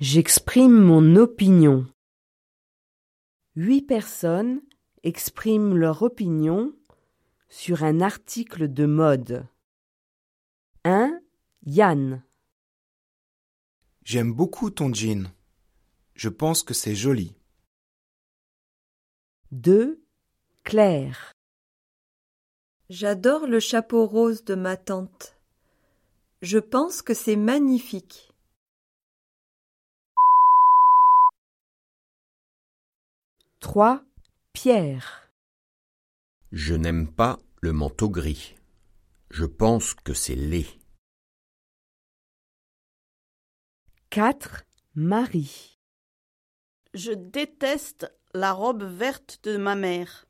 J'exprime mon opinion. Huit personnes expriment leur opinion sur un article de mode. 1. Yann. J'aime beaucoup ton jean. Je pense que c'est joli. 2. Claire. J'adore le chapeau rose de ma tante. Je pense que c'est magnifique. 3. Pierre. Je n'aime pas le manteau gris. Je pense que c'est laid. 4. Marie. Je déteste la robe verte de ma mère.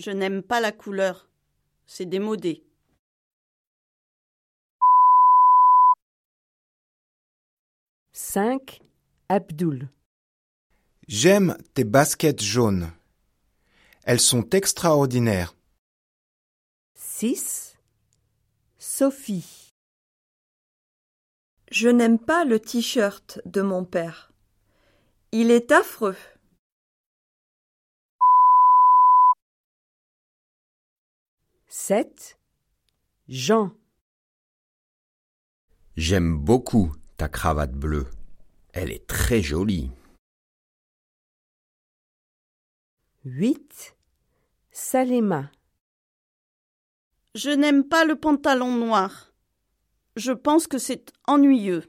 Je n'aime pas la couleur. C'est démodé. 5. Abdoul. J'aime tes baskets jaunes. Elles sont extraordinaires. 6. Sophie. Je n'aime pas le t-shirt de mon père. Il est affreux. 7. Jean. J'aime beaucoup ta cravate bleue. Elle est très jolie. 8. Salema. Je n'aime pas le pantalon noir. Je pense que c'est ennuyeux.